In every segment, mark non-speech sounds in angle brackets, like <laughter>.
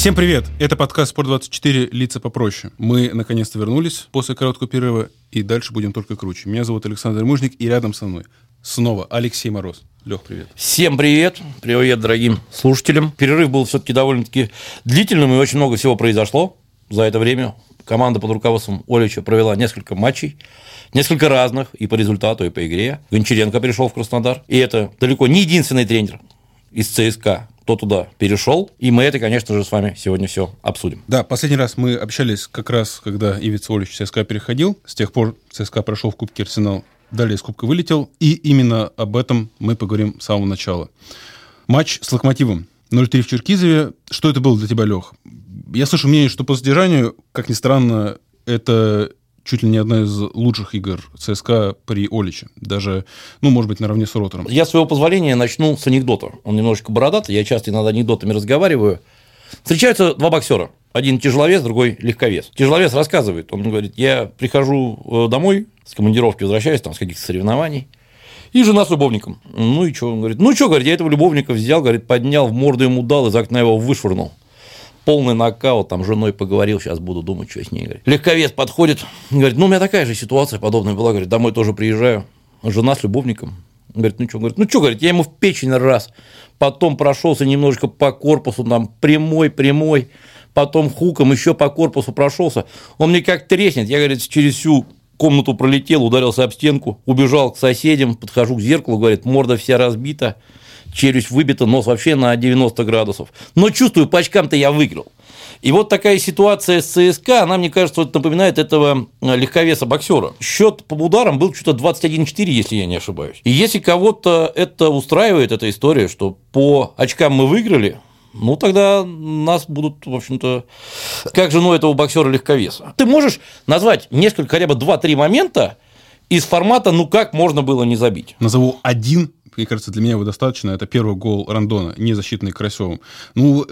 Всем привет! Это подкаст «Спорт24. Лица попроще». Мы наконец-то вернулись после короткого перерыва, и дальше будем только круче. Меня зовут Александр Мужник, и рядом со мной снова Алексей Мороз. Лех, привет. Всем привет. Привет, дорогим слушателям. Перерыв был все-таки довольно-таки длительным, и очень много всего произошло за это время. Команда под руководством Олича провела несколько матчей, несколько разных и по результату, и по игре. Гончаренко пришел в Краснодар, и это далеко не единственный тренер из ЦСКА, кто туда перешел. И мы это, конечно же, с вами сегодня все обсудим. Да, последний раз мы общались как раз, когда Ивиц Олич ЦСКА переходил. С тех пор ЦСКА прошел в Кубке Арсенал, далее из Кубка вылетел. И именно об этом мы поговорим с самого начала. Матч с Локомотивом. 0-3 в Черкизове. Что это было для тебя, Лех? Я слышу мнение, что по содержанию, как ни странно, это чуть ли не одна из лучших игр ЦСКА при Оличе. Даже, ну, может быть, наравне с Ротором. Я, своего позволения, начну с анекдота. Он немножечко бородатый, я часто над анекдотами разговариваю. Встречаются два боксера. Один тяжеловес, другой легковес. Тяжеловес рассказывает, он говорит, я прихожу э, домой с командировки, возвращаюсь там с каких-то соревнований, и жена с любовником. Ну и что? Он говорит, ну что, говорит, я этого любовника взял, говорит, поднял, в морду ему дал, из окна его вышвырнул полный нокаут, там, с женой поговорил, сейчас буду думать, что с ней. Говорит. Легковес подходит, говорит, ну, у меня такая же ситуация подобная была, говорит, домой тоже приезжаю, жена с любовником. Говорит, ну что, говорит, ну что, говорит, я ему в печень раз, потом прошелся немножечко по корпусу, там, прямой, прямой, потом хуком еще по корпусу прошелся, он мне как треснет, я, говорит, через всю комнату пролетел, ударился об стенку, убежал к соседям, подхожу к зеркалу, говорит, морда вся разбита, челюсть выбита, нос вообще на 90 градусов. Но чувствую, по очкам-то я выиграл. И вот такая ситуация с ЦСКА, она, мне кажется, вот напоминает этого э, легковеса боксера. Счет по ударам был что-то 21-4, если я не ошибаюсь. И если кого-то это устраивает, эта история, что по очкам мы выиграли, ну, тогда нас будут, в общем-то, как жену этого боксера-легковеса. Ты можешь назвать несколько, хотя бы 2-3 момента из формата «ну как можно было не забить»? Назову один мне кажется, для меня его достаточно. Это первый гол Рандона, не защитный Красевым. Ну,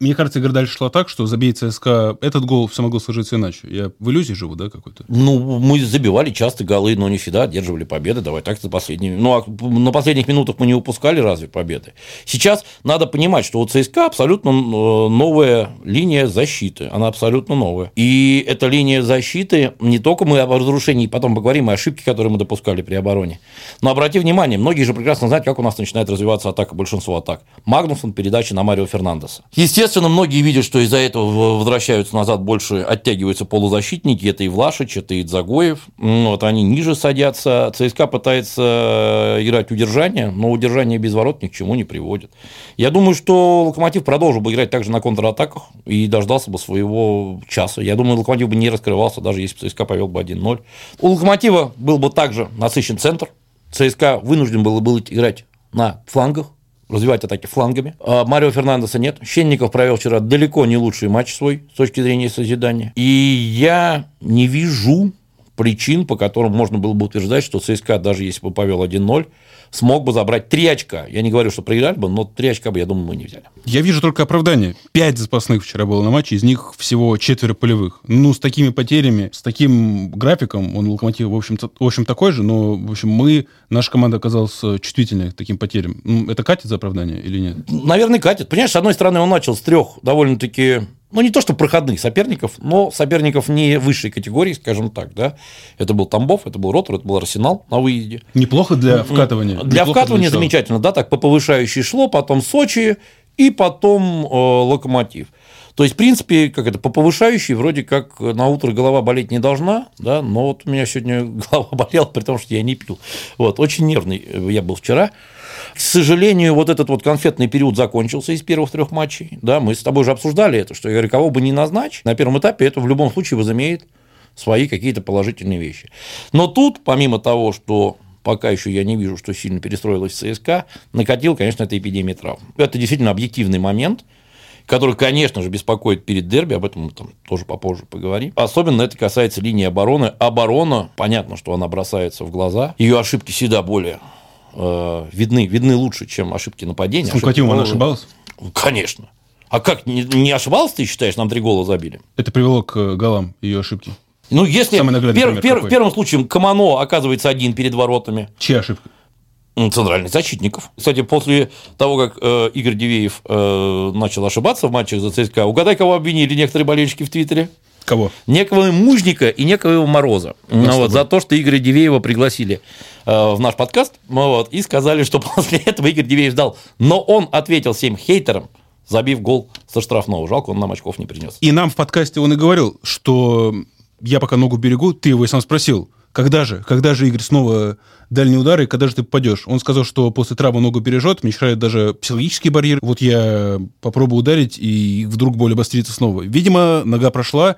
мне кажется, игра дальше шла так, что забей ЦСКА, этот гол все могло сложиться иначе. Я в иллюзии живу, да, какой-то? Ну, мы забивали часто голы, но не всегда одерживали победы. Давай так за последними. Ну, а на последних минутах мы не упускали разве победы. Сейчас надо понимать, что у ЦСКА абсолютно э, новая линия защиты. Она абсолютно новая. И эта линия защиты, не только мы об разрушении, потом поговорим о ошибке, которые мы допускали при обороне. Но обрати внимание, многие же прекрасно знать, как у нас начинает развиваться атака, большинство атак. Магнусон, передача на Марио Фернандеса. Естественно, многие видят, что из-за этого возвращаются назад больше, оттягиваются полузащитники. Это и Влашич, это и Дзагоев. Вот они ниже садятся. ЦСКА пытается э, играть удержание, но удержание без ворот ни к чему не приводит. Я думаю, что Локомотив продолжил бы играть также на контратаках и дождался бы своего часа. Я думаю, Локомотив бы не раскрывался, даже если бы ЦСКА повел бы 1-0. У Локомотива был бы также насыщен центр, ЦСКА вынужден был, был играть на флангах, развивать атаки флангами. А Марио Фернандеса нет. Щенников провел вчера далеко не лучший матч свой с точки зрения созидания. И я не вижу причин, по которым можно было бы утверждать, что ЦСКА, даже если бы повел 1-0, смог бы забрать 3 очка. Я не говорю, что проиграли бы, но 3 очка бы, я думаю, мы не взяли. Я вижу только оправдание. 5 запасных вчера было на матче, из них всего четверо полевых. Ну, с такими потерями, с таким графиком, он Локомотив, в общем, в общем такой же, но, в общем, мы, наша команда оказалась чувствительной к таким потерям. Ну, это катит за оправдание или нет? Наверное, катит. Понимаешь, с одной стороны, он начал с трех довольно-таки ну, не то, что проходных соперников, но соперников не высшей категории, скажем так, да. Это был Тамбов, это был Ротор, это был Арсенал на выезде. Неплохо для вкатывания. Для Неплохо вкатывания для замечательно, да, так по повышающей шло, потом Сочи и потом э, Локомотив. То есть, в принципе, как это, по повышающей вроде как на утро голова болеть не должна, да, но вот у меня сегодня <laughs> голова болела, при том, что я не пил. Вот, очень нервный я был вчера. К сожалению, вот этот вот конфетный период закончился из первых трех матчей. Да, мы с тобой же обсуждали это, что я говорю, кого бы ни назначить, на первом этапе это в любом случае возымеет свои какие-то положительные вещи. Но тут, помимо того, что пока еще я не вижу, что сильно перестроилась ЦСКА, накатил, конечно, это эпидемия травм. Это действительно объективный момент, который, конечно же, беспокоит перед дерби, об этом мы там тоже попозже поговорим. Особенно это касается линии обороны. Оборона, понятно, что она бросается в глаза, ее ошибки всегда более э, видны, видны лучше, чем ошибки нападения. С Локомотивом она ошибалась? Конечно. А как, не, не ошибался, ты считаешь, нам три гола забили? Это привело к голам ее ошибки. Ну, если пер, пер, в первом случае Камано оказывается один перед воротами. Чья ошибка? центральных защитников. Кстати, после того, как э, Игорь Дивеев э, начал ошибаться в матчах за ЦСКА, угадай, кого обвинили некоторые болельщики в Твиттере? Кого? Некого Мужника и некого Мороза. Ну, вот, за то, что Игоря Дивеева пригласили э, в наш подкаст ну вот, и сказали, что <laughs> после этого Игорь Дивеев сдал. Но он ответил всем хейтерам, забив гол со штрафного. Жалко, он нам очков не принес. И нам в подкасте он и говорил, что я пока ногу берегу, ты его и сам спросил, когда же, когда же, Игорь, снова дальние удары, когда же ты попадешь? Он сказал, что после травмы ногу бережет, мешает даже психологический барьер. Вот я попробую ударить, и вдруг боль обострится снова. Видимо, нога прошла,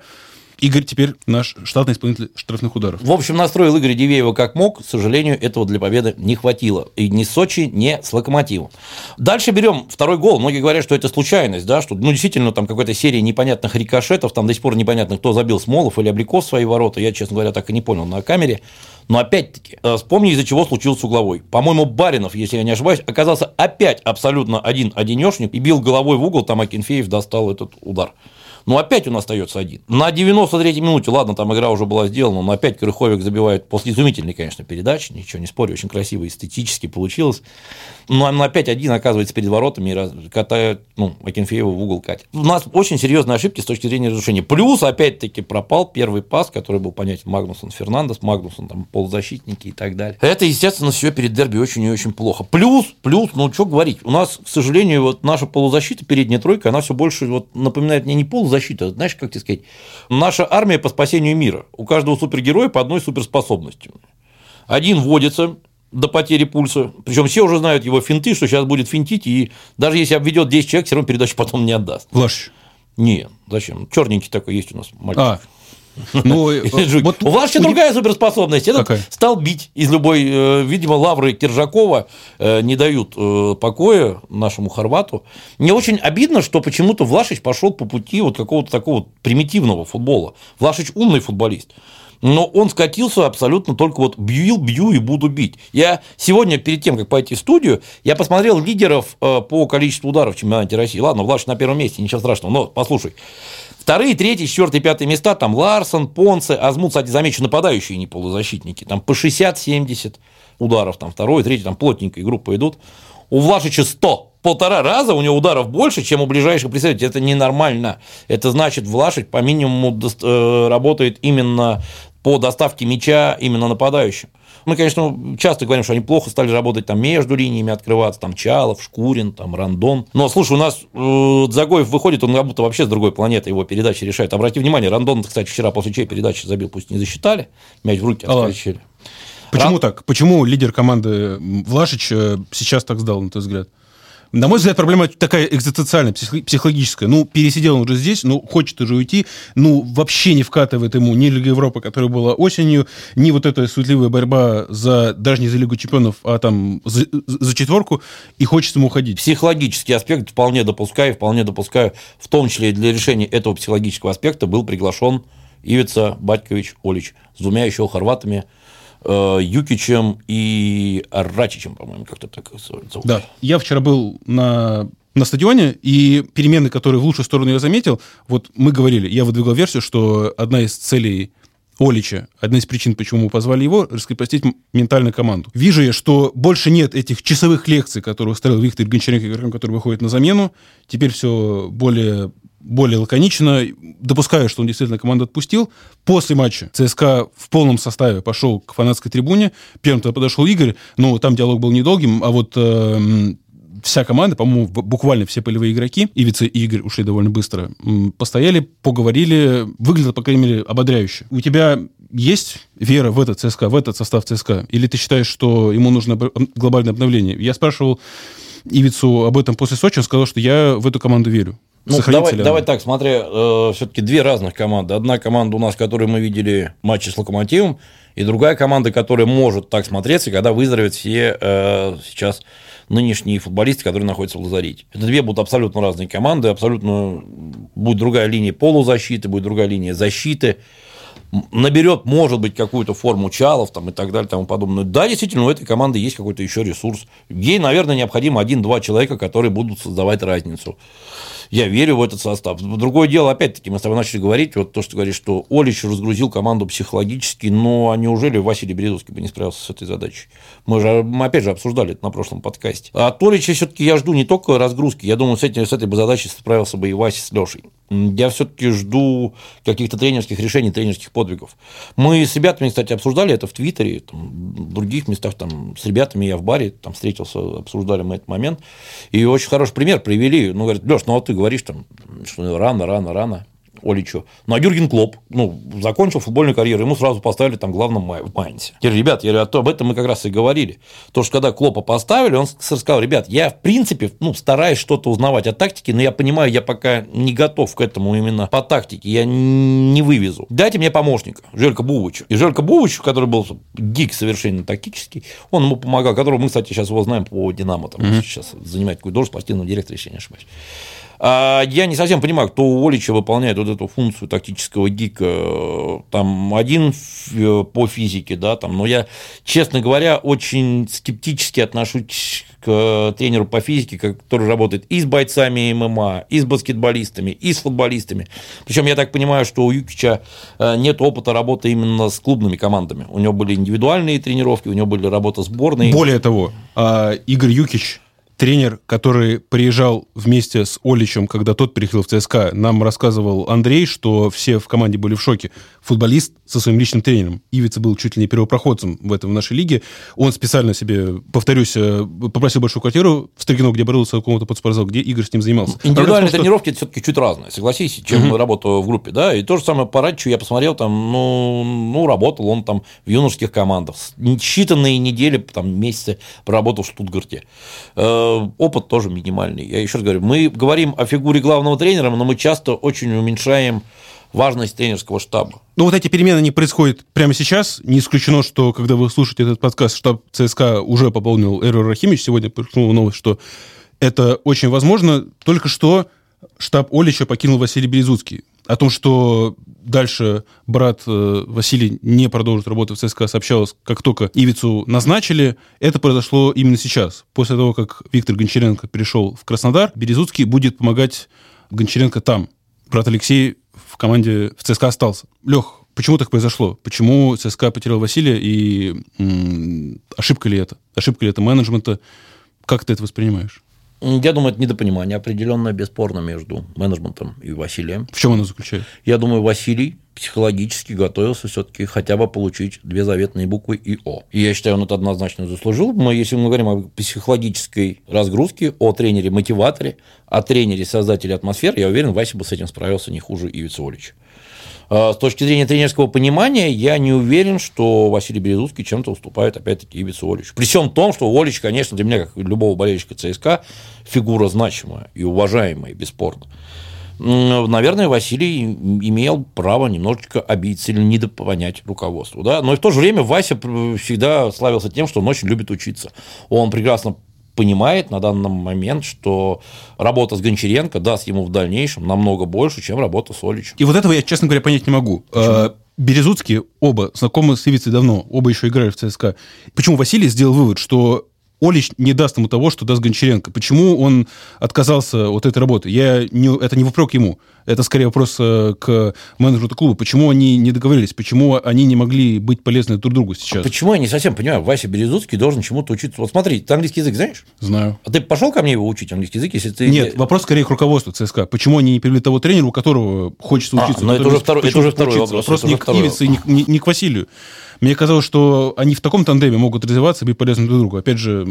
Игорь теперь наш штатный исполнитель штрафных ударов. В общем, настроил Игорь Дивеева как мог. К сожалению, этого для победы не хватило. И ни Сочи, ни с Локомотивом. Дальше берем второй гол. Многие говорят, что это случайность, да, что ну, действительно там какая-то серия непонятных рикошетов, там до сих пор непонятно, кто забил Смолов или Обликов свои ворота. Я, честно говоря, так и не понял на камере. Но опять-таки, э, вспомни, из-за чего случился угловой. По-моему, Баринов, если я не ошибаюсь, оказался опять абсолютно один-одинешник и бил головой в угол, там Акинфеев достал этот удар. Но опять он остается один. На 93-й минуте, ладно, там игра уже была сделана, но опять Крыховик забивает после изумительной, конечно, передачи, ничего не спорю, очень красиво, эстетически получилось. Но он опять один оказывается перед воротами и катает, ну, Акинфеева в угол катит. У нас очень серьезные ошибки с точки зрения разрушения. Плюс, опять-таки, пропал первый пас, который был понятен Магнусон Фернандес, Магнусон там полузащитники и так далее. Это, естественно, все перед дерби очень и очень плохо. Плюс, плюс, ну, что говорить, у нас, к сожалению, вот наша полузащита, передняя тройка, она все больше вот напоминает мне не полузащита, а, знаешь, как тебе сказать, наша армия по спасению мира. У каждого супергероя по одной суперспособности. Один вводится, до потери пульса. Причем все уже знают его финты, что сейчас будет финтить, и даже если обведет 10 человек, все равно передачу потом не отдаст. Влаш. Нет, зачем? Черненький такой есть у нас мальчик. А. Ну, <laughs> э, вот, у Влашича другая суперспособность. Этот Какая? стал бить из любой, э, видимо, лавры Киржакова э, не дают покоя нашему хорвату. Мне очень обидно, что почему-то Влашич пошел по пути вот какого-то такого примитивного футбола. Влашич умный футболист но он скатился абсолютно только вот бью, бью и буду бить. Я сегодня, перед тем, как пойти в студию, я посмотрел лидеров по количеству ударов в чемпионате России. Ладно, Влаш на первом месте, ничего страшного, но послушай. Вторые, третьи, четвертые, пятые места, там Ларсон, Понце, Азмут, кстати, замечу, нападающие, не полузащитники, там по 60-70 ударов, там второй, третий, там плотненькая группа идут. У Влашича 100 полтора раза у него ударов больше, чем у ближайших представителей. Это ненормально. Это значит, Влашич по минимуму э, работает именно по доставке мяча именно нападающим. Мы, конечно, часто говорим, что они плохо стали работать там между линиями, открываться, там Чалов, Шкурин, там Рандон. Но, слушай, у нас э, Загоев выходит, он как будто вообще с другой планеты его передачи решает. Обрати внимание, Рандон, кстати, вчера после чьей передачи забил, пусть не засчитали, мяч в руки отскочили. Почему Ран... так? Почему лидер команды Влашич э, сейчас так сдал, на твой взгляд? На мой взгляд, проблема такая экзистенциальная, психологическая. Ну, пересидел он уже здесь, ну, хочет уже уйти, ну, вообще не вкатывает ему ни Лига Европы, которая была осенью, ни вот эта суетливая борьба за, даже не за Лигу Чемпионов, а там за, за четверку, и хочется ему уходить. Психологический аспект вполне допускаю, вполне допускаю, в том числе и для решения этого психологического аспекта был приглашен Ивица Батькович Олич с двумя еще хорватами, Юкичем и Рачичем, по-моему, как-то так зовут. Да, я вчера был на на стадионе, и перемены, которые в лучшую сторону я заметил, вот мы говорили, я выдвигал версию, что одна из целей Олича, одна из причин, почему мы позвали его, раскрепостить ментальную команду. Вижу я, что больше нет этих часовых лекций, которые устроил Виктор Гончаренко, игрокам, который выходит на замену. Теперь все более более лаконично. Допускаю, что он действительно команду отпустил. После матча ЦСКА в полном составе пошел к фанатской трибуне. Первым туда подошел Игорь. Ну, там диалог был недолгим, а вот э, вся команда, по-моему, буквально все полевые игроки, Ивица и Игорь ушли довольно быстро, постояли, поговорили, выглядело, по крайней мере, ободряюще. У тебя есть вера в этот ЦСКА, в этот состав ЦСКА? Или ты считаешь, что ему нужно глобальное обновление? Я спрашивал Ивицу об этом после Сочи, он сказал, что я в эту команду верю. Ну, давай, давай так, смотри, э, все-таки две разных команды. Одна команда у нас, которую мы видели в матче с Локомотивом, и другая команда, которая может так смотреться, когда выздоровеют все э, сейчас нынешние футболисты, которые находятся в лазарете. Это две будут абсолютно разные команды, абсолютно будет другая линия полузащиты, будет другая линия защиты. наберет, может быть, какую-то форму Чалов там, и так далее, тому подобное. Да, действительно, у этой команды есть какой-то еще ресурс. Ей, наверное, необходимо один-два человека, которые будут создавать разницу. Я верю в этот состав. Другое дело, опять-таки, мы с тобой начали говорить, вот то, что говоришь, что Олич разгрузил команду психологически, но а неужели Василий Березовский бы не справился с этой задачей? Мы же, мы опять же обсуждали это на прошлом подкасте. А от Олича все-таки я жду не только разгрузки, я думаю, с, этим, с этой бы задачей справился бы и Вася с Лешей. Я все-таки жду каких-то тренерских решений, тренерских подвигов. Мы с ребятами, кстати, обсуждали это в Твиттере, там, в других местах, там, с ребятами я в баре там встретился, обсуждали мы этот момент. И очень хороший пример привели. Ну, говорят, Леш, ну вот ты говоришь там, что рано, рано, рано. Оличу. Ну, а Юрген Клоп, ну, закончил футбольную карьеру, ему сразу поставили там главным в Майнсе. Теперь, ребят, я говорю, об этом мы как раз и говорили. То, что когда Клопа поставили, он сказал, ребят, я, в принципе, ну, стараюсь что-то узнавать о тактике, но я понимаю, я пока не готов к этому именно по тактике, я не вывезу. Дайте мне помощника, Желька Бувычу. И Желька Бувыч, который был гик совершенно тактический, он ему помогал, которого мы, кстати, сейчас его знаем по Динамо, там, mm-hmm. сейчас занимает такую должность спортивного директора, если я не ошибаюсь. А, я не совсем понимаю, кто у Олича выполняет вот эту функцию тактического гика. Там один э, по физике, да, там, но я, честно говоря, очень скептически отношусь к тренеру по физике, который работает и с бойцами ММА, и с баскетболистами, и с футболистами. Причем я так понимаю, что у Юкича э, нет опыта работы именно с клубными командами. У него были индивидуальные тренировки, у него были работа сборной. Более того, а, Игорь Юкич тренер, который приезжал вместе с Оличем, когда тот приехал в ЦСКА, нам рассказывал Андрей, что все в команде были в шоке. Футболист со своим личным тренером. Ивица был чуть ли не первопроходцем в этом в нашей лиге. Он специально себе, повторюсь, э, попросил большую квартиру в Строгино, где боролся в каком-то подспортзал, где Игорь с ним занимался. Индивидуальные что... тренировки это все-таки чуть разные, согласись, чем угу. работа в группе, да. И то же самое по Радчу я посмотрел, там, ну, ну, работал он там в юношеских командах. Считанные недели, там, месяцы проработал в Штутгарте э, опыт тоже минимальный. Я еще раз говорю, мы говорим о фигуре главного тренера, но мы часто очень уменьшаем важность тренерского штаба. Ну, вот эти перемены не происходят прямо сейчас. Не исключено, что, когда вы слушаете этот подкаст, штаб ЦСКА уже пополнил Эрор Рахимович. Сегодня пришла новость, что это очень возможно. Только что штаб Олича покинул Василий Березуцкий. О том, что дальше брат э, Василий не продолжит работу в ЦСКА, сообщалось, как только Ивицу назначили. Это произошло именно сейчас. После того, как Виктор Гончаренко перешел в Краснодар, Березуцкий будет помогать Гончаренко там. Брат Алексей в команде в ЦСКА остался. Лех, почему так произошло? Почему ЦСКА потерял Василия и м- ошибка ли это? Ошибка ли это менеджмента? Как ты это воспринимаешь? Я думаю, это недопонимание определенное, бесспорно, между менеджментом и Василием. В чем оно заключается? Я думаю, Василий психологически готовился все-таки хотя бы получить две заветные буквы и О. И я считаю, он это однозначно заслужил. Мы, если мы говорим о психологической разгрузке, о тренере-мотиваторе, о тренере-создателе атмосферы, я уверен, Вася бы с этим справился не хуже Ивица Олича. А, с точки зрения тренерского понимания, я не уверен, что Василий Березутский чем-то уступает, опять-таки, Ибицу Оличу. При всем том, что Олич, конечно, для меня, как любого болельщика ЦСКА, фигура значимая и уважаемая, бесспорно. Наверное, Василий имел право немножечко обидеться или недопонять руководству. Да? Но и в то же время Вася всегда славился тем, что он очень любит учиться. Он прекрасно понимает на данный момент, что работа с Гончаренко даст ему в дальнейшем намного больше, чем работа с Оличем. И вот этого я, честно говоря, понять не могу. Почему? А, Березутские оба знакомы с Ивицей давно, оба еще играли в ЦСКА. Почему Василий сделал вывод, что Олич не даст ему того, что даст Гончаренко. Почему он отказался от этой работы? Я не, это не вопрос ему. Это скорее вопрос э, к менеджеру клуба. Почему они не договорились? Почему они не могли быть полезны друг другу сейчас? А почему я не совсем понимаю? Вася Березуцкий должен чему-то учиться. Вот смотри, ты английский язык знаешь? Знаю. А ты пошел ко мне его учить английский язык, если ты... Нет, вопрос скорее к руководству ЦСКА. Почему они не привели того тренера, у которого хочется а, учиться? но это уже, второй, это уже второй вопрос. Вопрос не к Ивице, не, не, не к Василию. Мне казалось, что они в таком тандеме могут развиваться и быть полезны друг другу. Опять же,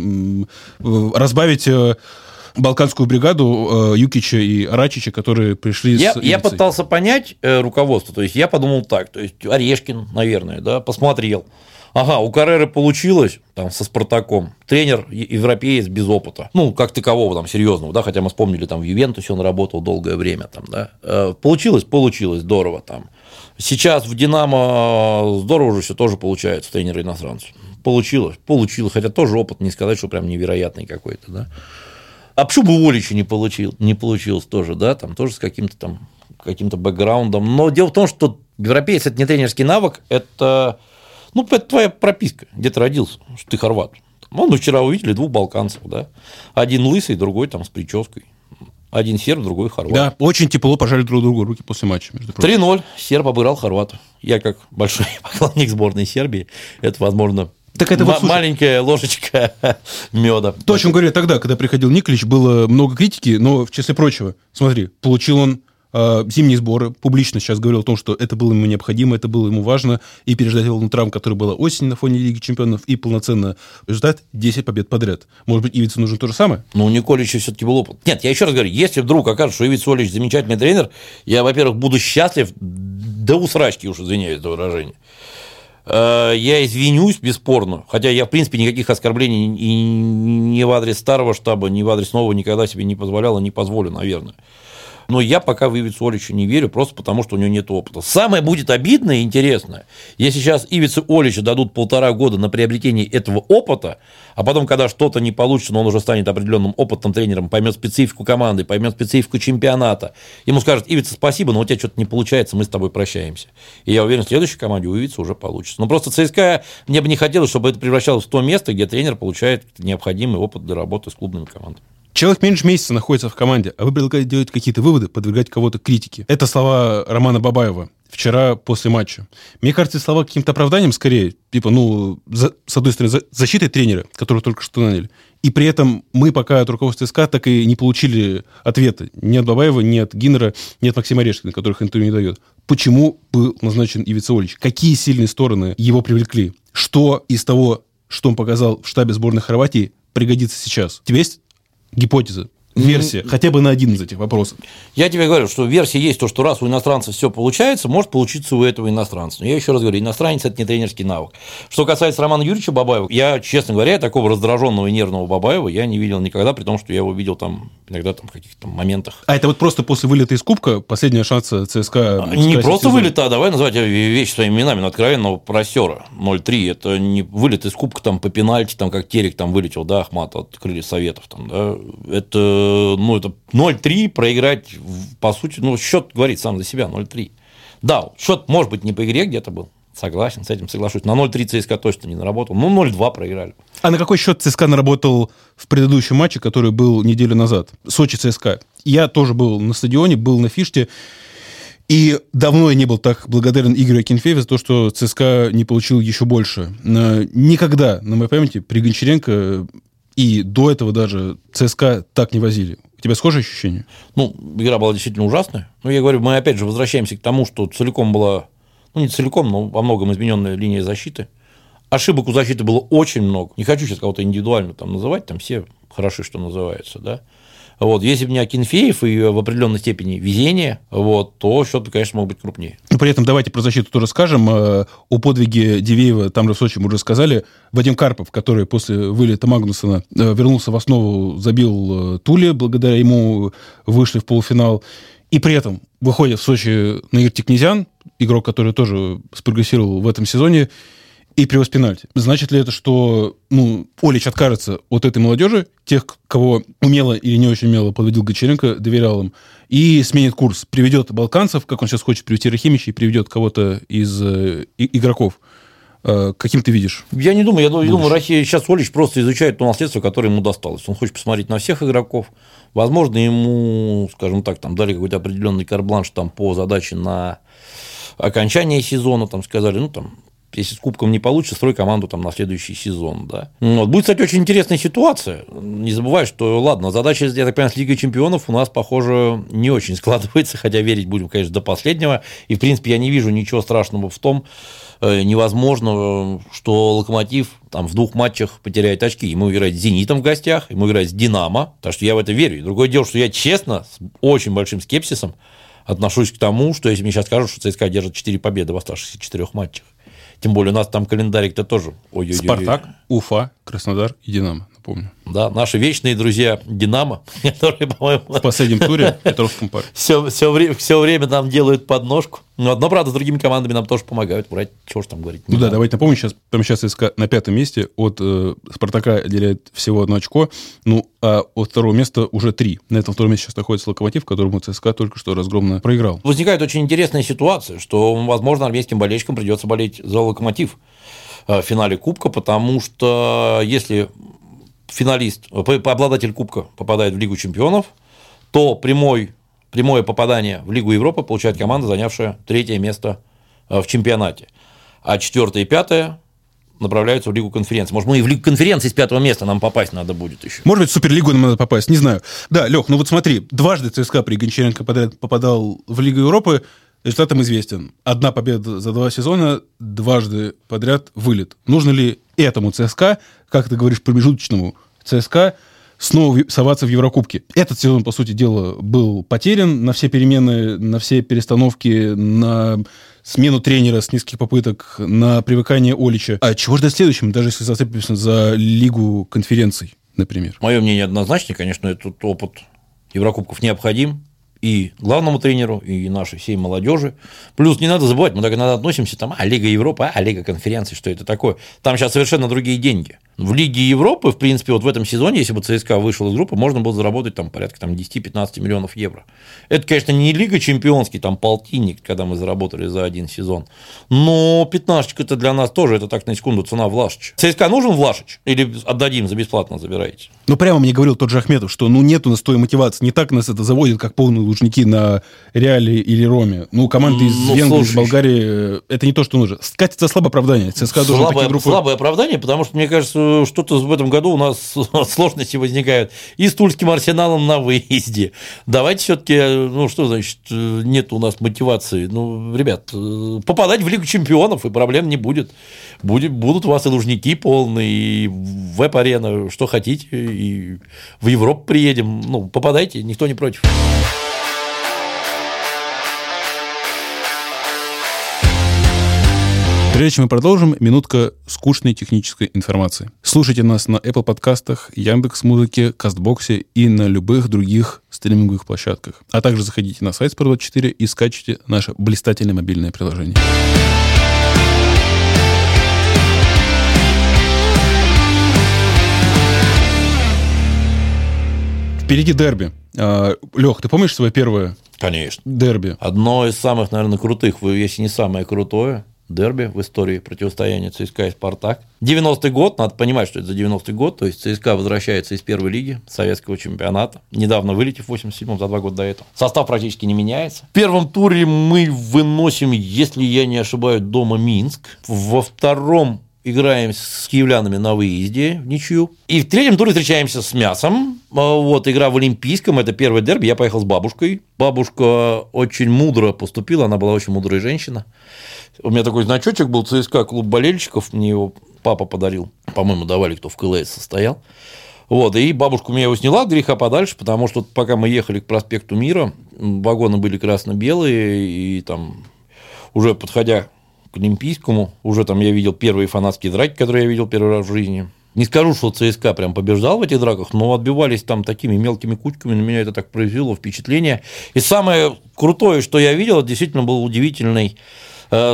разбавить э, балканскую бригаду э, Юкича и Рачича, которые пришли я, с Я пытался понять э, руководство, то есть я подумал так, то есть Орешкин, наверное, да, посмотрел, Ага, у Карреры получилось там со Спартаком. Тренер европеец без опыта. Ну, как такового там серьезного, да, хотя мы вспомнили, там в Ювентусе он работал долгое время там, да. Э, получилось, получилось, здорово там. Сейчас в Динамо здорово уже все тоже получается, тренеры иностранцев. Получилось, получилось, хотя тоже опыт не сказать, что прям невероятный какой-то, да. А почему бы Олича не получил, не получилось тоже, да, там тоже с каким-то там каким-то бэкграундом. Но дело в том, что Европеец – это не тренерский навык, это, ну, это твоя прописка, где ты родился, что ты хорват. Ну, вчера увидели двух балканцев, да. Один лысый, другой там с прической. Один серб, другой хорват. Да, очень тепло пожали друг другу руки после матча. 3-0. Серб обыграл хорвата. Я как большой <laughs> поклонник сборной Сербии, это, возможно, так это вот, слушай, маленькая ложечка <laughs> меда. То, о чем говорили тогда, когда приходил Николич, было много критики, но в числе прочего, смотри, получил он зимние сборы, публично сейчас говорил о том, что это было ему необходимо, это было ему важно, и переждать волну травм, которая была осенью на фоне Лиги Чемпионов, и полноценно результат 10 побед подряд. Может быть, Ивицу нужно то же самое? Ну, у Николича все-таки был опыт. Нет, я еще раз говорю, если вдруг окажется, что Ивиц Олич замечательный тренер, я, во-первых, буду счастлив до усрачки, уж извиняюсь за выражение. Э, я извинюсь, бесспорно, хотя я, в принципе, никаких оскорблений и ни в адрес старого штаба, ни в адрес нового никогда себе не позволял и не позволю, наверное. Но я пока в Ивицу Оличу не верю, просто потому что у него нет опыта. Самое будет обидное и интересное, если сейчас Ивицу Оличу дадут полтора года на приобретение этого опыта, а потом, когда что-то не получится, но он уже станет определенным опытным тренером, поймет специфику команды, поймет специфику чемпионата, ему скажут, Ивица, спасибо, но у тебя что-то не получается, мы с тобой прощаемся. И я уверен, в следующей команде у Ивица уже получится. Но просто ЦСКА, мне бы не хотелось, чтобы это превращалось в то место, где тренер получает необходимый опыт для работы с клубными командами. Человек меньше месяца находится в команде, а вы предлагаете делать какие-то выводы, подвергать кого-то критике. Это слова Романа Бабаева вчера после матча. Мне кажется, слова каким-то оправданием скорее, типа, ну, за, с одной стороны, за, защитой тренера, которого только что наняли, и при этом мы пока от руководства СК так и не получили ответа ни от Бабаева, ни от Гиннера, ни от Максима Орешкина, которых интервью не дает. Почему был назначен Ивица Олич? Какие сильные стороны его привлекли? Что из того, что он показал в штабе сборной Хорватии, пригодится сейчас? У тебя есть гипотеза, версия, хотя бы на один из этих вопросов. Я тебе говорю, что версия есть то, что раз у иностранца все получается, может получиться у этого иностранца. Но я еще раз говорю, иностранец – это не тренерский навык. Что касается Романа Юрьевича Бабаева, я, честно говоря, такого раздраженного и нервного Бабаева я не видел никогда, при том, что я его видел там иногда там, в каких-то моментах. А это вот просто после вылета из Кубка последняя шанса ЦСКА? Не просто сезон. вылета, а давай называть вещи своими именами, но откровенного просера 0-3. Это не вылет из Кубка там по пенальти, там как Терек там вылетел, да, Ахмат от крыльев Советов, там, да. Это, ну, это 0-3 проиграть, по сути, ну, счет говорит сам за себя, 0-3. Да, счет, может быть, не по игре где-то был, Согласен, с этим соглашусь. На 0-3 ЦСКА точно не наработал. Ну, 0-2 проиграли. А на какой счет ЦСКА наработал в предыдущем матче, который был неделю назад? Сочи ЦСКА. Я тоже был на стадионе, был на Фиште. И давно я не был так благодарен Игорю Акинфееву за то, что ЦСКА не получил еще больше. Никогда, на моей памяти, при Гончаренко и до этого даже ЦСКА так не возили. У тебя схожие ощущения? Ну, игра была действительно ужасная. Но я говорю, мы опять же возвращаемся к тому, что целиком была ну, не целиком, но во многом измененная линия защиты. Ошибок у защиты было очень много. Не хочу сейчас кого-то индивидуально там называть, там все хороши, что называется, да. Вот, если бы не Акинфеев и в определенной степени везение, вот, то счет, конечно, мог быть крупнее. Но при этом давайте про защиту тоже скажем. Э, о подвиге Дивеева там же в Сочи мы уже сказали. Вадим Карпов, который после вылета Магнусона э, вернулся в основу, забил э, Туле, благодаря ему вышли в полуфинал. И при этом выходит в Сочи Наир Тикнезян, игрок, который тоже спрогрессировал в этом сезоне, и привез пенальти. Значит ли это, что ну, Олич откажется от этой молодежи, тех, кого умело или не очень умело подводил Гочеренко, доверял им, и сменит курс, приведет балканцев, как он сейчас хочет привести Рахимича, и приведет кого-то из э, игроков? Э, каким ты видишь? Я не думаю, я думаю, думаю Россия сейчас Олич просто изучает то наследство, которое ему досталось. Он хочет посмотреть на всех игроков. Возможно, ему, скажем так, там дали какой-то определенный карбланш там по задаче на окончание сезона, там сказали, ну, там, если с кубком не получится, строй команду там на следующий сезон, да. Вот. Будет, кстати, очень интересная ситуация. Не забывай, что, ладно, задача, я так понимаю, с Лигой чемпионов у нас, похоже, не очень <laughs> складывается, хотя верить будем, конечно, до последнего. И, в принципе, я не вижу ничего страшного в том, э, невозможно, что Локомотив там в двух матчах потеряет очки. Ему играть с «Зенитом» в гостях, ему играть с «Динамо», так что я в это верю. И другое дело, что я честно, с очень большим скепсисом отношусь к тому, что если мне сейчас скажут, что ЦСКА держит 4 победы в оставшихся четырех матчах, тем более у нас там календарик-то тоже. Ой-ой-ой. Спартак, Уфа, Краснодар и Динамо. Помню. Да, наши вечные друзья Динамо, <laughs> которые, по-моему... В последнем туре в Петровском парке. Все, все, время, все время нам делают подножку. Но, но, правда, с другими командами нам тоже помогают. Брать, чего ж там говорить. Ну да, давайте напомним, сейчас, там сейчас СКА на пятом месте, от э, Спартака отделяет всего одно очко, ну, а от второго места уже три. На этом втором месте сейчас находится Локомотив, которому ЦСКА только что разгромно проиграл. Возникает очень интересная ситуация, что, возможно, армейским болельщикам придется болеть за Локомотив э, в финале Кубка, потому что если финалист, обладатель Кубка попадает в Лигу чемпионов, то прямой, прямое попадание в Лигу Европы получает команда, занявшая третье место э, в чемпионате. А четвертое и пятое направляются в Лигу конференции. Может, мы и в Лигу конференции с пятого места нам попасть надо будет еще. Может быть, в Суперлигу нам надо попасть, не знаю. Да, Лех, ну вот смотри, дважды ЦСКА при Гончаренко попадал в Лигу Европы, результатом известен. Одна победа за два сезона, дважды подряд вылет. Нужно ли этому ЦСКА, как ты говоришь, промежуточному ЦСКА, снова соваться в Еврокубке. Этот сезон, по сути дела, был потерян на все перемены, на все перестановки, на смену тренера с низких попыток, на привыкание Олича. А чего ждать следующим, даже если зацепимся за Лигу конференций, например? Мое мнение однозначно, конечно, этот опыт Еврокубков необходим и главному тренеру, и нашей всей молодежи. Плюс не надо забывать, мы так иногда относимся, там, а, Лига Европы, а, Лига конференции, что это такое. Там сейчас совершенно другие деньги. В Лиге Европы, в принципе, вот в этом сезоне, если бы ЦСКА вышел из группы, можно было заработать там порядка там, 10-15 миллионов евро. Это, конечно, не Лига Чемпионский, там полтинник, когда мы заработали за один сезон. Но 15 это для нас тоже, это так на секунду цена Влашича. ЦСКА нужен Влашич? Или отдадим за бесплатно забираете? Ну, прямо мне говорил тот же Ахметов, что ну нет у нас той мотивации. Не так нас это заводит, как полные лужники на Реале или Роме. Ну, команды из ну, Венгрии, из Болгарии, это не то, что нужно. Скатится слабое оправдание. ЦСКА слабое, группы... слабое оправдание, потому что, мне кажется, что-то в этом году у нас <laughs> сложности возникают и с Тульским арсеналом на выезде. Давайте все-таки, ну что значит, нет у нас мотивации. Ну, ребят, попадать в Лигу чемпионов, и проблем не будет. будет будут у вас и Лужники полные, и веб-арена, что хотите, и в Европу приедем. Ну, попадайте, никто не против. Прежде чем мы продолжим, минутка скучной технической информации. Слушайте нас на Apple подкастах, Яндекс Музыке, Кастбоксе и на любых других стриминговых площадках. А также заходите на сайт Sport24 и скачивайте наше блистательное мобильное приложение. Впереди дерби. А, Лех, ты помнишь свое первое Конечно. дерби? Одно из самых, наверное, крутых, если не самое крутое дерби в истории противостояния ЦСКА и «Спартак». 90-й год, надо понимать, что это за 90-й год, то есть ЦСКА возвращается из первой лиги советского чемпионата, недавно вылетев в 87-м, за два года до этого. Состав практически не меняется. В первом туре мы выносим, если я не ошибаюсь, дома Минск. Во втором играем с киевлянами на выезде в ничью. И в третьем туре встречаемся с мясом. А, вот, игра в Олимпийском, это первый дерби, я поехал с бабушкой. Бабушка очень мудро поступила, она была очень мудрая женщина. У меня такой значочек был ЦСКА, клуб болельщиков, мне его папа подарил. По-моему, давали, кто в КЛС состоял. Вот, и бабушка меня его сняла греха подальше, потому что пока мы ехали к проспекту Мира, вагоны были красно-белые, и там уже подходя к Олимпийскому, уже там я видел первые фанатские драки, которые я видел первый раз в жизни. Не скажу, что ЦСКА прям побеждал в этих драках, но отбивались там такими мелкими кучками, на меня это так произвело впечатление. И самое крутое, что я видел, действительно был удивительный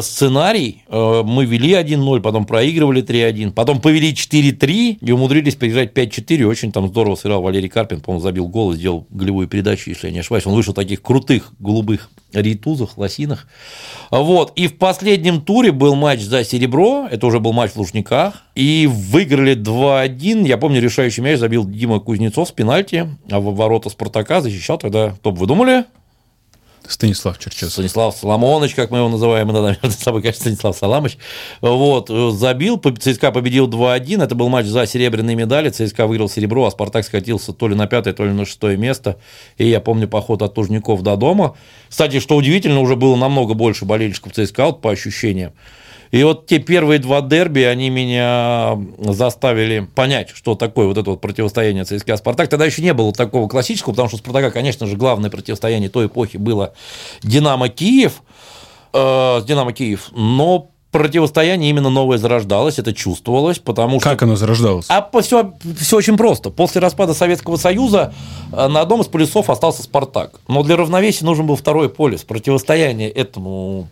сценарий. Э, мы вели 1-0, потом проигрывали 3-1, потом повели 4-3 и умудрились проиграть 5-4. Очень там здорово сыграл Валерий Карпин, по-моему, забил гол и сделал голевую передачу, если я не ошибаюсь. Он вышел в таких крутых голубых рейтузах, лосинах. Вот. И в последнем туре был матч за серебро, это уже был матч в Лужниках, и выиграли 2-1. Я помню, решающий мяч забил Дима Кузнецов с пенальти, а в ворота Спартака защищал тогда, бы вы думали? Станислав Черчесов. Станислав Соломонович, как мы его называем иногда, между собой, конечно, Станислав Саламович. Вот, забил, ЦСКА победил 2-1, это был матч за серебряные медали, ЦСКА выиграл серебро, а Спартак скатился то ли на пятое, то ли на шестое место, и я помню поход от Лужников до дома. Кстати, что удивительно, уже было намного больше болельщиков ЦСКА, вот по ощущениям. И вот те первые два дерби, они меня заставили понять, что такое вот это вот противостояние ЦСКА Спартак. Тогда еще не было такого классического, потому что Спартака, конечно же, главное противостояние той эпохи было Динамо Киев, э, Динамо Киев, но противостояние именно новое зарождалось, это чувствовалось, потому что... Как оно зарождалось? А все, все очень просто. После распада Советского Союза э, на одном из полюсов остался «Спартак». Но для равновесия нужен был второй полюс. Противостояние этому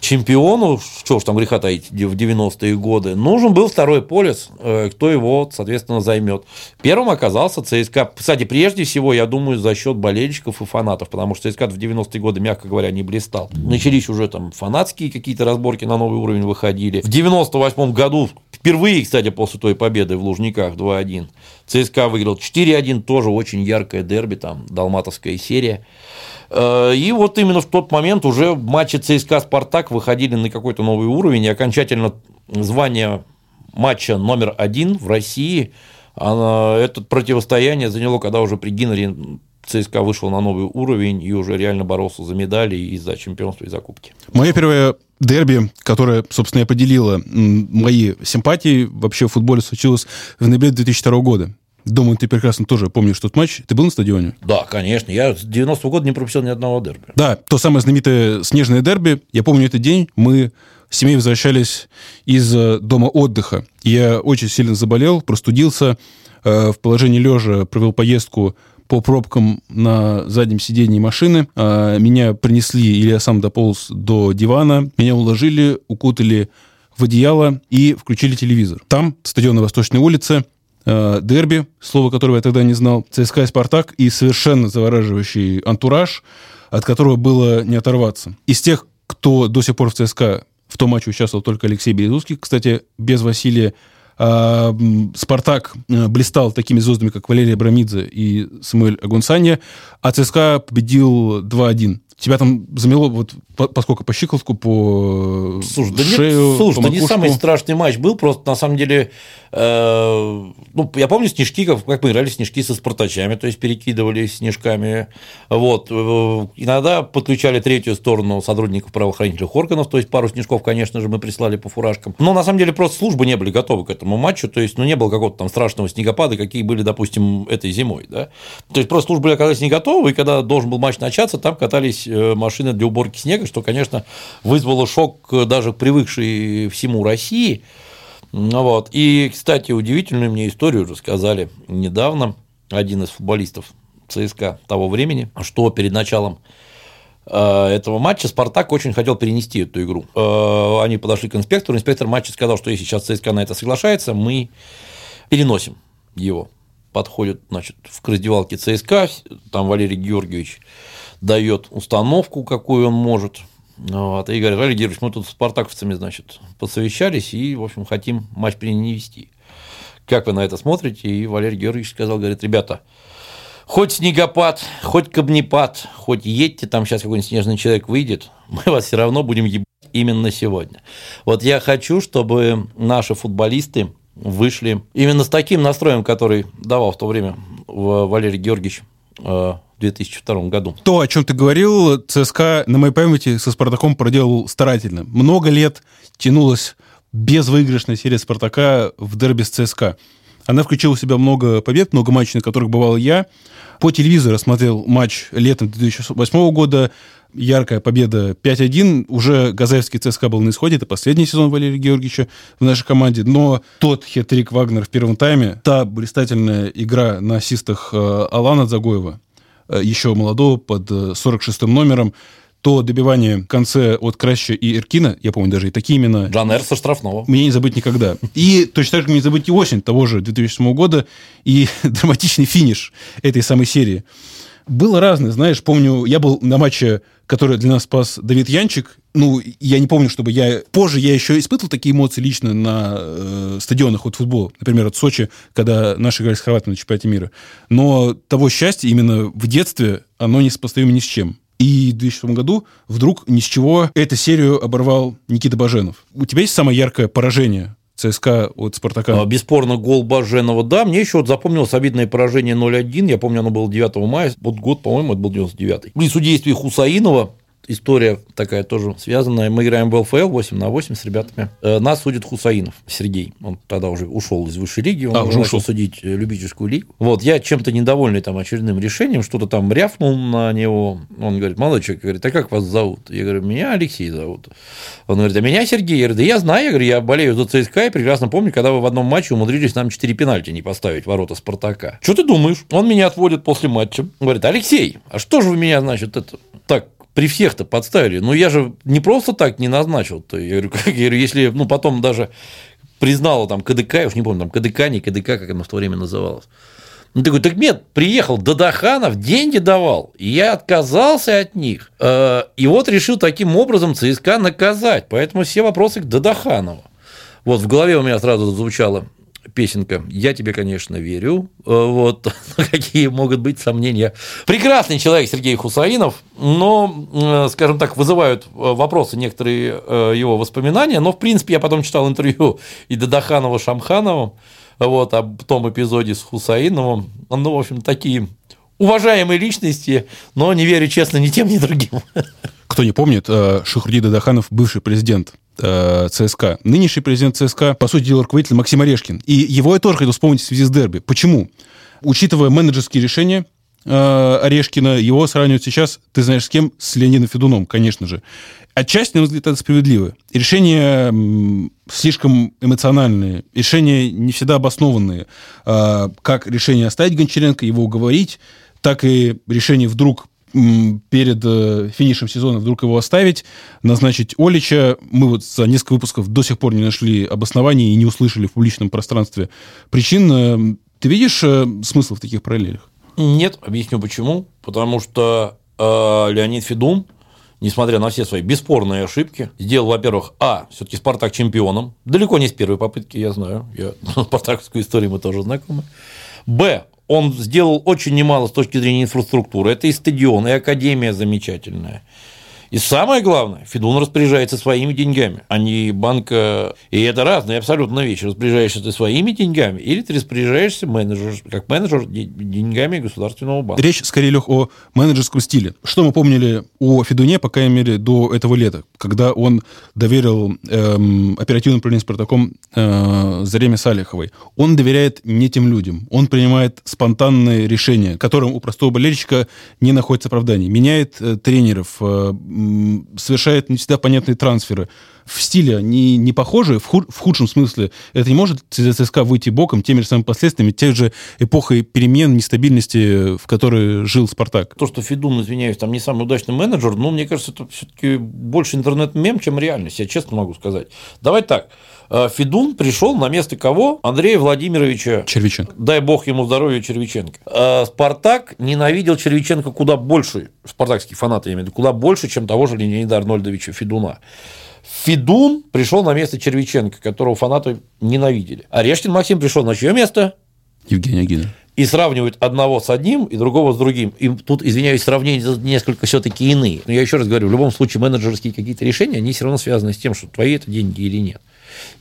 чемпиону, что уж там греха таить, в 90-е годы, нужен был второй полюс, э, кто его, соответственно, займет. Первым оказался ЦСКА. Кстати, прежде всего, я думаю, за счет болельщиков и фанатов, потому что ЦСКА в 90-е годы, мягко говоря, не блистал. Начались уже там фанатские какие-то разборки на новый уровень выходили. В 98 году, впервые, кстати, после той победы в Лужниках 2-1, ЦСКА выиграл 4-1, тоже очень яркое дерби, там, далматовская серия. Э, и вот именно в тот момент уже матчи ЦСКА «Спартак» выходили на какой-то новый уровень, и окончательно звание матча номер один в России, это противостояние заняло, когда уже при Гиннере ЦСКА вышел на новый уровень и уже реально боролся за медали и за чемпионство, и за кубки. Мое первое дерби, которое, собственно, определило мои симпатии вообще в футболе, случилось в ноябре 2002 года. Думаю, ты прекрасно тоже помнишь тот матч. Ты был на стадионе? Да, конечно. Я с 90-го года не пропустил ни одного дерби. Да, то самое знаменитое снежное дерби. Я помню этот день. Мы с семьей возвращались из э, дома отдыха. Я очень сильно заболел, простудился. Э, в положении лежа провел поездку по пробкам на заднем сидении машины. Э, меня принесли, или я сам дополз до дивана. Меня уложили, укутали в одеяло и включили телевизор. Там, стадион на Восточной улице, Э, дерби, слово которого я тогда не знал, ЦСКА и «Спартак», и совершенно завораживающий антураж, от которого было не оторваться. Из тех, кто до сих пор в ЦСКА в том матче участвовал только Алексей Березовский, кстати, без Василия а, Спартак э, блистал такими звездами, как Валерий Абрамидзе и Самуэль Агунсанья, а ЦСКА победил 2-1. Тебя там замело, вот, поскольку по щиколотку, по слушай, да шею, нет, слушай, по да не самый страшный матч был, просто на самом деле, э, ну, я помню снежки, как, как мы играли снежки со спартачами, то есть перекидывали снежками, вот, э, иногда подключали третью сторону сотрудников правоохранительных органов, то есть пару снежков, конечно же, мы прислали по фуражкам, но на самом деле просто службы не были готовы к этому матчу, то есть, ну, не было какого-то там страшного снегопада, какие были, допустим, этой зимой, да, то есть, просто службы оказались не готовы, и когда должен был матч начаться, там катались Э, машины для уборки снега, что, конечно, вызвало шок даже привыкшей всему России. Ну вот. И, кстати, удивительную мне историю рассказали недавно один из футболистов ЦСКА того времени, что перед началом э, этого матча Спартак очень хотел перенести эту игру. Э, они подошли к инспектору, инспектор матча сказал, что если сейчас ЦСКА на это соглашается, мы переносим его. Подходит, значит, в раздевалке ЦСКА, там Валерий Георгиевич дает установку, какую он может. Вот, и говорит, Валерий Георгиевич, мы тут с спартаковцами, значит, посовещались и, в общем, хотим матч перенести. Как вы на это смотрите? И Валерий Георгиевич сказал, говорит, ребята, хоть снегопад, хоть камнепад, хоть едьте, там сейчас какой-нибудь снежный человек выйдет, мы вас все равно будем ебать именно сегодня. Вот я хочу, чтобы наши футболисты вышли именно с таким настроем, который давал в то время Валерий Георгиевич э, 2002 году. То, о чем ты говорил, ЦСКА, на моей памяти, со «Спартаком» проделал старательно. Много лет тянулась безвыигрышная серия «Спартака» в дерби с ЦСКА. Она включила в себя много побед, много матчей, на которых бывал я. По телевизору смотрел матч летом 2008 года. Яркая победа 5-1. Уже Газаевский ЦСКА был на исходе. Это последний сезон Валерия Георгиевича в нашей команде. Но тот хет-трик Вагнер в первом тайме, та блистательная игра на ассистах э, Алана Загоева, Э, еще молодого, под 46-м э, номером, то добивание в конце от Краща и Иркина, я помню даже и такие имена. Джан Эр со штрафного. Мне не забыть никогда. И точно так же не забыть и осень того же 2007 года и <laughs> драматичный финиш этой самой серии. Было разное, знаешь, помню, я был на матче, который для нас спас Давид Янчик. Ну, я не помню, чтобы я... Позже я еще испытывал такие эмоции лично на э, стадионах от футбола. Например, от Сочи, когда наши играли с Хорватами на чемпионате мира. Но того счастья именно в детстве, оно не сопоставимо ни с чем. И в 2006 году вдруг ни с чего эту серию оборвал Никита Баженов. У тебя есть самое яркое поражение ЦСКА от Спартака. А, бесспорно, гол Баженова, да. Мне еще вот запомнилось обидное поражение 0-1. Я помню, оно было 9 мая. Вот год, по-моему, это был 99-й. При судействе Хусаинова история такая тоже связанная. Мы играем в ЛФЛ 8 на 8 с ребятами. Э, нас судит Хусаинов Сергей. Он тогда уже ушел из высшей лиги. Он а, уже начал судить э, любительскую лигу. Вот, я чем-то недовольный там очередным решением, что-то там рявкнул на него. Он говорит, молодой человек, говорит, а как вас зовут? Я говорю, меня Алексей зовут. Он говорит, а меня Сергей. Я говорю, да я знаю, я говорю, я болею за ЦСКА и прекрасно помню, когда вы в одном матче умудрились нам 4 пенальти не поставить ворота Спартака. Что ты думаешь? Он меня отводит после матча. Говорит, Алексей, а что же вы меня, значит, это так при всех-то подставили. Ну, я же не просто так не назначил-то. Я говорю, <laughs> как, я говорю, если, ну, потом даже признала там КДК, я уж не помню, там КДК, не КДК, как оно в то время называлось. Ну, такой, так нет, приехал Дадаханов, деньги давал, и я отказался от них. Э, и вот решил таким образом ЦСКА наказать. Поэтому все вопросы к Дадаханову. Вот в голове у меня сразу звучало песенка «Я тебе, конечно, верю». Э, вот <laughs> какие могут быть сомнения. Прекрасный человек Сергей Хусаинов, но, э, скажем так, вызывают э, вопросы некоторые его воспоминания. Но, в принципе, я потом читал интервью и Дадаханова Шамханова вот, об том эпизоде с Хусаиновым. Ну, в общем, такие уважаемые личности, но не верю, честно, ни тем, ни другим. <laughs> Кто не помнит, Шахруди Дадаханов бывший президент э, ЦСКА. Нынешний президент ЦСКА, по сути дела, руководитель Максим Орешкин. И его я тоже хотел вспомнить в связи с дерби. Почему? Учитывая менеджерские решения э, Орешкина, его сравнивают сейчас, ты знаешь, с кем? С Леонидом Федуном, конечно же. Отчасти, на мой взгляд, это справедливо. Решения слишком эмоциональные, решения не всегда обоснованные. Э, как решение оставить Гончаренко, его уговорить, так и решение вдруг перед э, финишем сезона вдруг его оставить, назначить Олича. Мы вот за несколько выпусков до сих пор не нашли обоснований и не услышали в публичном пространстве причин. Э, ты видишь э, смысл в таких параллелях? Нет, объясню почему. Потому что э, Леонид Федун, несмотря на все свои бесспорные ошибки, сделал, во-первых, а, все-таки Спартак чемпионом. Далеко не с первой попытки, я знаю. Я, <laughs> спартаковскую историю мы тоже знакомы. Б, он сделал очень немало с точки зрения инфраструктуры. Это и стадион, и академия замечательная. И самое главное, Федун распоряжается своими деньгами, а не банка. И это разные абсолютно вещи. Распоряжаешься ты своими деньгами или ты распоряжаешься менеджер, как менеджер деньгами государственного банка. Речь скорее, Лех, о менеджерском стиле. Что мы помнили о Федуне, по крайней мере, до этого лета, когда он доверил эм, оперативному управлению Спартаком э, Зареме Салиховой. Он доверяет не тем людям. Он принимает спонтанные решения, которым у простого болельщика не находится оправдания. Меняет э, тренеров, э, совершает не всегда понятные трансферы. В стиле не, не похожи, в, худ, в худшем смысле. Это не может ЦСКА выйти боком теми же самыми последствиями, тех же эпохой перемен, нестабильности, в которой жил «Спартак». То, что Федун, извиняюсь, там не самый удачный менеджер, но мне кажется, это все-таки больше интернет-мем, чем реальность, я честно могу сказать. Давай так, Федун пришел на место кого? Андрея Владимировича Червиченко. Дай бог ему здоровья Червиченко. А Спартак ненавидел Червиченко куда больше, спартакские фанаты, я имею в виду, куда больше, чем того же Леонида Арнольдовича Федуна. Федун пришел на место Червиченко, которого фанаты ненавидели. Орешкин Максим пришел на чье место? Евгений Агинов. И сравнивают одного с одним и другого с другим. И тут, извиняюсь, сравнения несколько все-таки иные. Но я еще раз говорю, в любом случае менеджерские какие-то решения, они все равно связаны с тем, что твои это деньги или нет.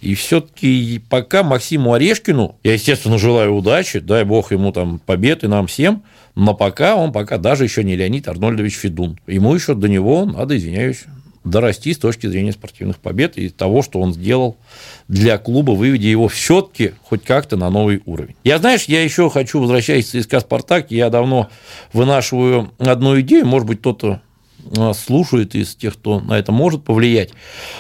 И все-таки пока Максиму Орешкину, я, естественно, желаю удачи, дай бог ему там побед и нам всем, но пока он пока даже еще не Леонид Арнольдович Федун. Ему еще до него надо, извиняюсь, дорасти с точки зрения спортивных побед и того, что он сделал для клуба, выведя его все-таки хоть как-то на новый уровень. Я, знаешь, я еще хочу, возвращаясь к ЦСКА «Спартак», я давно вынашиваю одну идею, может быть, кто-то а, слушает из тех, кто на это может повлиять,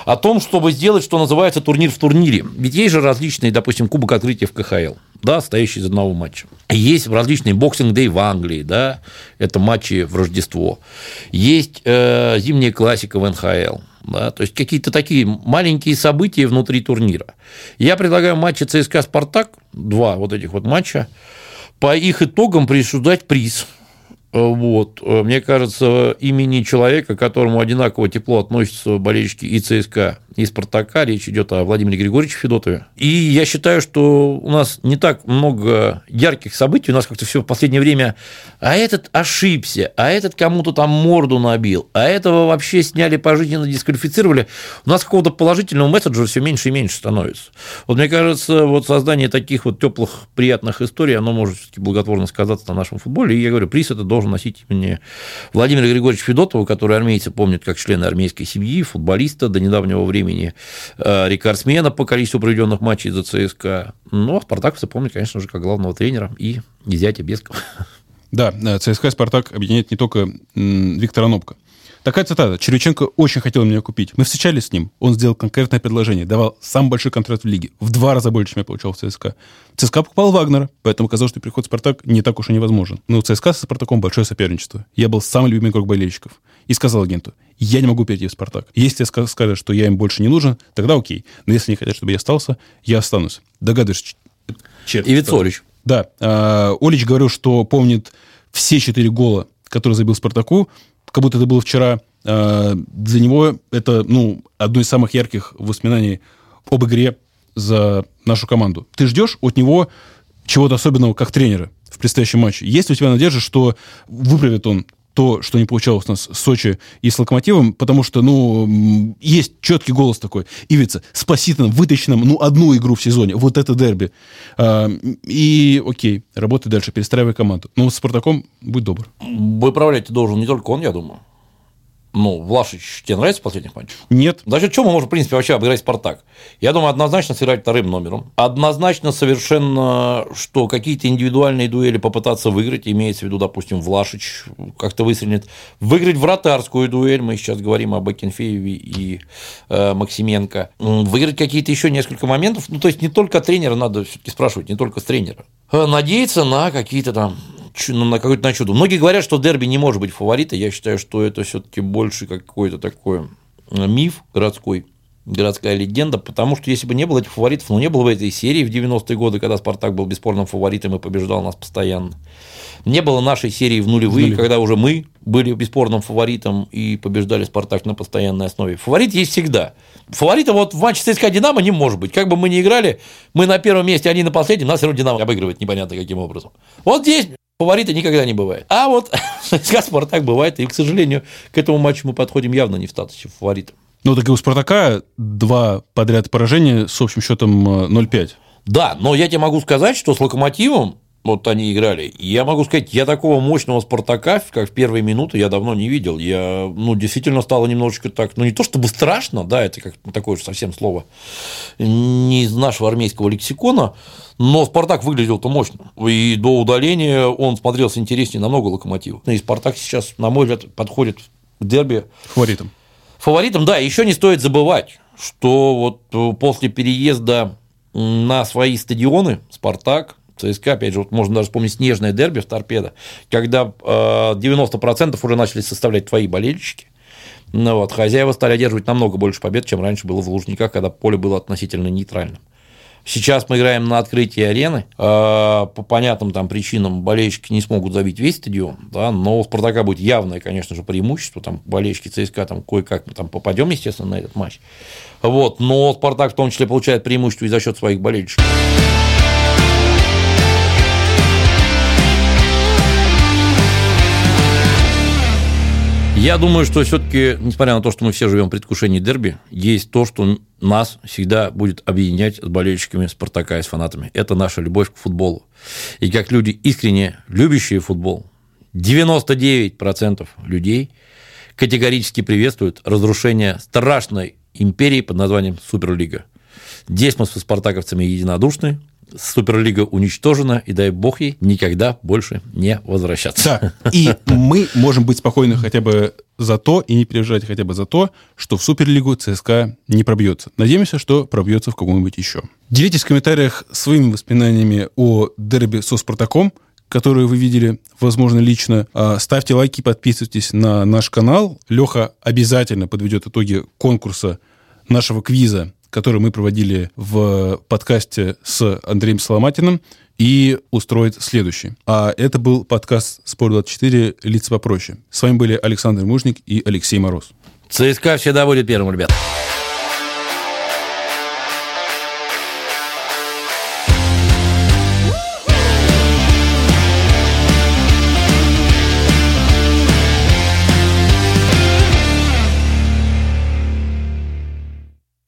о том, чтобы сделать, что называется, турнир в турнире. Ведь есть же различные, допустим, кубок открытия в КХЛ, да, стоящий из одного матча. Есть различные Boxing Day в Англии, да, это матчи в Рождество. Есть э, зимняя классика в НХЛ, да, то есть какие-то такие маленькие события внутри турнира. Я предлагаю матчи ЦСКА «Спартак», два вот этих вот матча, по их итогам присуждать приз – вот. Мне кажется, имени человека, к которому одинаково тепло относятся болельщики и ЦСКА, и Спартака. Речь идет о Владимире Григорьевиче Федотове. И я считаю, что у нас не так много ярких событий. У нас как-то все в последнее время. А этот ошибся, а этот кому-то там морду набил, а этого вообще сняли пожизненно, дисквалифицировали. У нас какого-то положительного месседжа все меньше и меньше становится. Вот мне кажется, вот создание таких вот теплых, приятных историй, оно может все-таки благотворно сказаться на нашем футболе. И я говорю, приз это должен носить именно Владимир Григорьевич Федотова, который армейцы помнят как члена армейской семьи, футболиста до недавнего времени, э, рекордсмена по количеству проведенных матчей за ЦСКА. А Спартаковца помнит, конечно же, как главного тренера и зятя Бескова. Да, э, ЦСКА Спартак объединяет не только Виктора Нобка. Такая цитата. Червиченко очень хотел меня купить. Мы встречались с ним. Он сделал конкретное предложение. Давал самый большой контракт в лиге. В два раза больше, чем я получал в ЦСКА. ЦСКА покупал Вагнера, поэтому казалось, что приход в Спартак не так уж и невозможен. Но у ЦСКА со Спартаком большое соперничество. Я был самый любимый игрок болельщиков. И сказал агенту, я не могу перейти в Спартак. Если скажут, что я им больше не нужен, тогда окей. Но если они хотят, чтобы я остался, я останусь. Догадываешься, И Вицолич. Да. А, Олич говорил, что помнит все четыре гола, которые забил Спартаку, как будто это было вчера. А, для него это, ну, одно из самых ярких воспоминаний об игре за нашу команду. Ты ждешь от него чего-то особенного как тренера в предстоящем матче? Есть ли у тебя надежда, что выправит он то, что не получалось у нас с Сочи и с Локомотивом, потому что, ну, есть четкий голос такой. Ивица, спаси нам, вытащи нам, ну, одну игру в сезоне, вот это дерби. А, и, окей, работай дальше, перестраивай команду. Но с Спартаком будь добр. Выправлять должен не только он, я думаю. Ну, Влашич, тебе нравится последних матчах? Нет. За счет чего мы можем, в принципе, вообще обыграть Спартак? Я думаю, однозначно сыграть вторым номером. Однозначно совершенно, что какие-то индивидуальные дуэли попытаться выиграть, имеется в виду, допустим, Влашич как-то выстрелит. Выиграть вратарскую дуэль, мы сейчас говорим об Акинфееве и э, Максименко. Выиграть какие-то еще несколько моментов. Ну, то есть, не только тренера надо все-таки спрашивать, не только с тренера. Э, надеяться на какие-то там ну, на какое-то на чудо. Многие говорят, что дерби не может быть фаворита. Я считаю, что это все-таки больше какой-то такой э, миф городской, городская легенда, потому что если бы не было этих фаворитов, ну, не было бы этой серии в 90-е годы, когда «Спартак» был бесспорным фаворитом и побеждал нас постоянно. Не было нашей серии в нулевые, Нулевые. когда уже мы были бесспорным фаворитом и побеждали «Спартак» на постоянной основе. Фаворит есть всегда. Фаворита вот в матче ЦСКА «Динамо» не может быть. Как бы мы ни играли, мы на первом месте, они на последнем, нас все равно «Динамо» обыгрывает непонятно каким образом. Вот здесь Фаворита никогда не бывает. А вот <laughs> ЦСКА Спартак бывает, и, к сожалению, к этому матчу мы подходим явно не в статусе фаворита. Ну, так и у Спартака два подряд поражения с общим счетом 0-5. Э, да, но я тебе могу сказать, что с Локомотивом вот они играли. Я могу сказать, я такого мощного Спартака, как в первые минуты, я давно не видел. Я, ну, действительно стало немножечко так, ну, не то чтобы страшно, да, это как такое же совсем слово не из нашего армейского лексикона, но Спартак выглядел-то мощно. И до удаления он смотрелся интереснее намного локомотива. И Спартак сейчас, на мой взгляд, подходит к дерби. Фаворитом. Фаворитом, да. Еще не стоит забывать, что вот после переезда на свои стадионы Спартак ЦСКА, опять же, вот можно даже вспомнить снежное дерби в Торпедо, когда 90% э, уже начали составлять твои болельщики, ну вот, хозяева стали одерживать намного больше побед, чем раньше было в Лужниках, когда поле было относительно нейтральным. Сейчас мы играем на открытии арены. Э, по понятным там причинам болельщики не смогут забить весь стадион, да, но у Спартака будет явное, конечно же, преимущество. Там болельщики ЦСКА там кое-как мы там попадем, естественно, на этот матч. Вот, но Спартак в том числе получает преимущество и за счет своих болельщиков. Я думаю, что все-таки, несмотря на то, что мы все живем в предвкушении дерби, есть то, что нас всегда будет объединять с болельщиками Спартака и с фанатами. Это наша любовь к футболу. И как люди, искренне любящие футбол, 99% людей категорически приветствуют разрушение страшной империи под названием Суперлига. Здесь мы со спартаковцами единодушны, Суперлига уничтожена, и дай бог ей никогда больше не возвращаться. Да, и мы можем быть спокойны хотя бы за то, и не переживать хотя бы за то, что в Суперлигу ЦСКА не пробьется. Надеемся, что пробьется в каком-нибудь еще. Делитесь в комментариях своими воспоминаниями о дерби со Спартаком, которые вы видели, возможно, лично. А, ставьте лайки, подписывайтесь на наш канал. Леха обязательно подведет итоги конкурса нашего квиза который мы проводили в подкасте с Андреем Соломатиным, и устроит следующий. А это был подкаст «Спор24. Лица попроще». С вами были Александр Мужник и Алексей Мороз. ЦСКА всегда будет первым, ребят.